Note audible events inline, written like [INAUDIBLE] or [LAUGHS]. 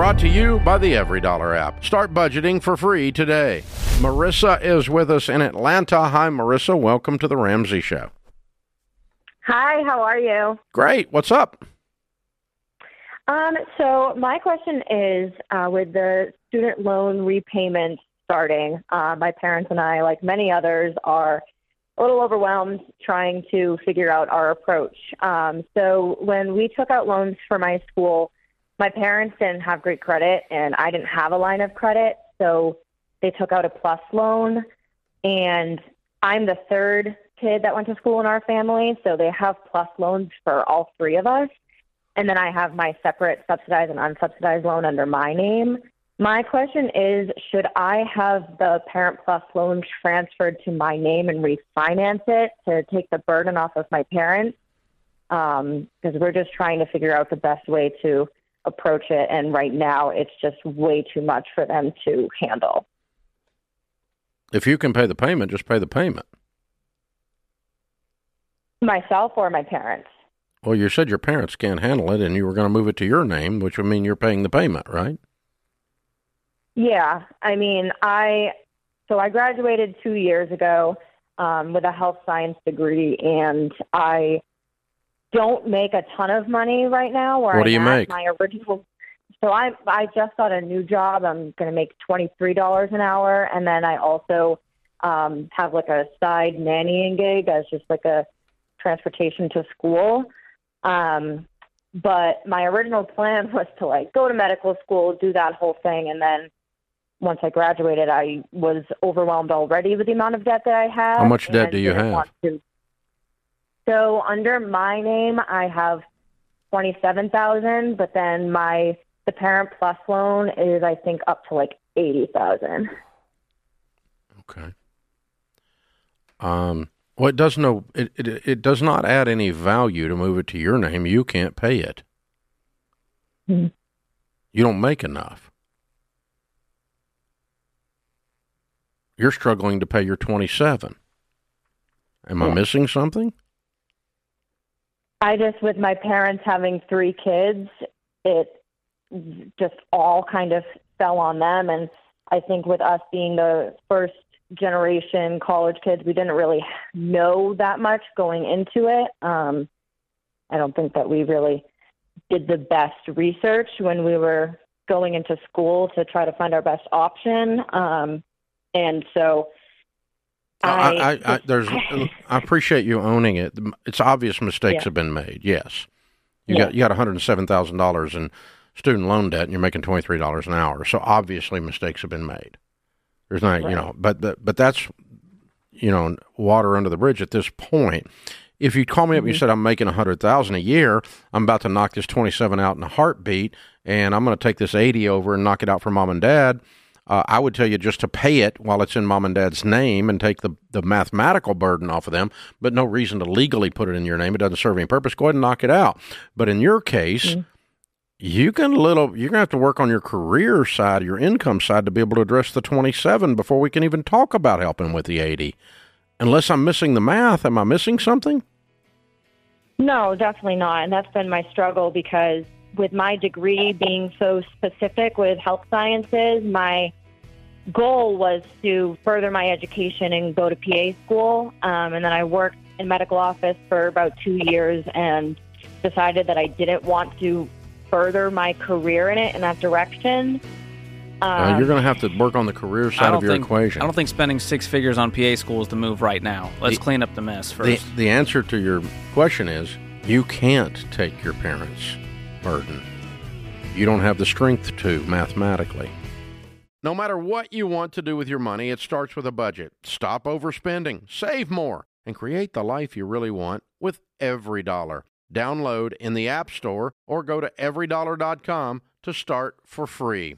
Brought to you by the EveryDollar app. Start budgeting for free today. Marissa is with us in Atlanta. Hi, Marissa. Welcome to the Ramsey Show. Hi, how are you? Great. What's up? Um, so my question is, uh, with the student loan repayment starting, uh, my parents and I, like many others, are a little overwhelmed trying to figure out our approach. Um, so when we took out loans for my school, my parents didn't have great credit, and I didn't have a line of credit, so they took out a plus loan, and I'm the third kid that went to school in our family, so they have plus loans for all three of us. And then I have my separate subsidized and unsubsidized loan under my name. My question is Should I have the Parent Plus loan transferred to my name and refinance it to take the burden off of my parents? Because um, we're just trying to figure out the best way to approach it. And right now, it's just way too much for them to handle. If you can pay the payment, just pay the payment. Myself or my parents? Well, you said your parents can't handle it and you were going to move it to your name, which would mean you're paying the payment, right? Yeah. I mean, I, so I graduated two years ago um, with a health science degree and I don't make a ton of money right now. Where what do I'm you make? My original, so I I just got a new job. I'm going to make twenty three dollars an hour, and then I also um, have like a side nannying gig as just like a transportation to school. Um, but my original plan [LAUGHS] was to like go to medical school, do that whole thing, and then once I graduated, I was overwhelmed already with the amount of debt that I had. How much debt do you have? to- So under my name, I have twenty-seven thousand, but then my the Parent Plus loan is I think up to like eighty thousand. Okay. Um, well, it does no, it, it it does not add any value to move it to your name. You can't pay it. Hmm. You don't make enough. You're struggling to pay your twenty-seven. Am I missing something? I just, with my parents having three kids, it just all kind of fell on them. And I think with us being the first generation college kids, we didn't really know that much going into it. Um, I don't think that we really did the best research when we were going into school to try to find our best option. Um, and so I, I, I, there's, I appreciate you owning it. It's obvious mistakes Yeah. have been made. Yes, you Yeah. got you got one hundred seven thousand dollars in student loan debt, and you're making twenty three dollars an hour. So obviously mistakes have been made. There's not, you know, but but but that's you know water under the bridge at this point. If you call me up and you mm-hmm. said I'm making a hundred thousand a year, I'm about to knock this twenty seven out in a heartbeat, and I'm going to take this eighty over and knock it out for mom and dad. Uh, I would tell you just to pay it while it's in mom and dad's name and take the, the mathematical burden off of them, but no reason to legally put it in your name. It doesn't serve any purpose. Go ahead and knock it out. But in your case, you can little you're gonna have to work on your career side, your income side, to be able to address the twenty seven before we can even talk about helping with the eighty. Unless I'm missing the math, am I missing something? No, definitely not. And that's been my struggle because with my degree being so specific with health sciences, my goal was to further my education and go to PA school. Um, and then I worked in medical office for about two years and decided that I didn't want to further my career in it in that direction. Uh, Um, you're going to have to work on the career side of your think, equation. I don't think spending six figures on PA school is the move right now. Let's The- clean up the mess the, first. the answer to your question is you can't take your parents' burden. You don't have the strength to mathematically. No matter what you want to do with your money, it starts with a budget. Stop overspending, save more, and create the life you really want with every dollar. Download in the App Store or go to everydollar.com to start for free.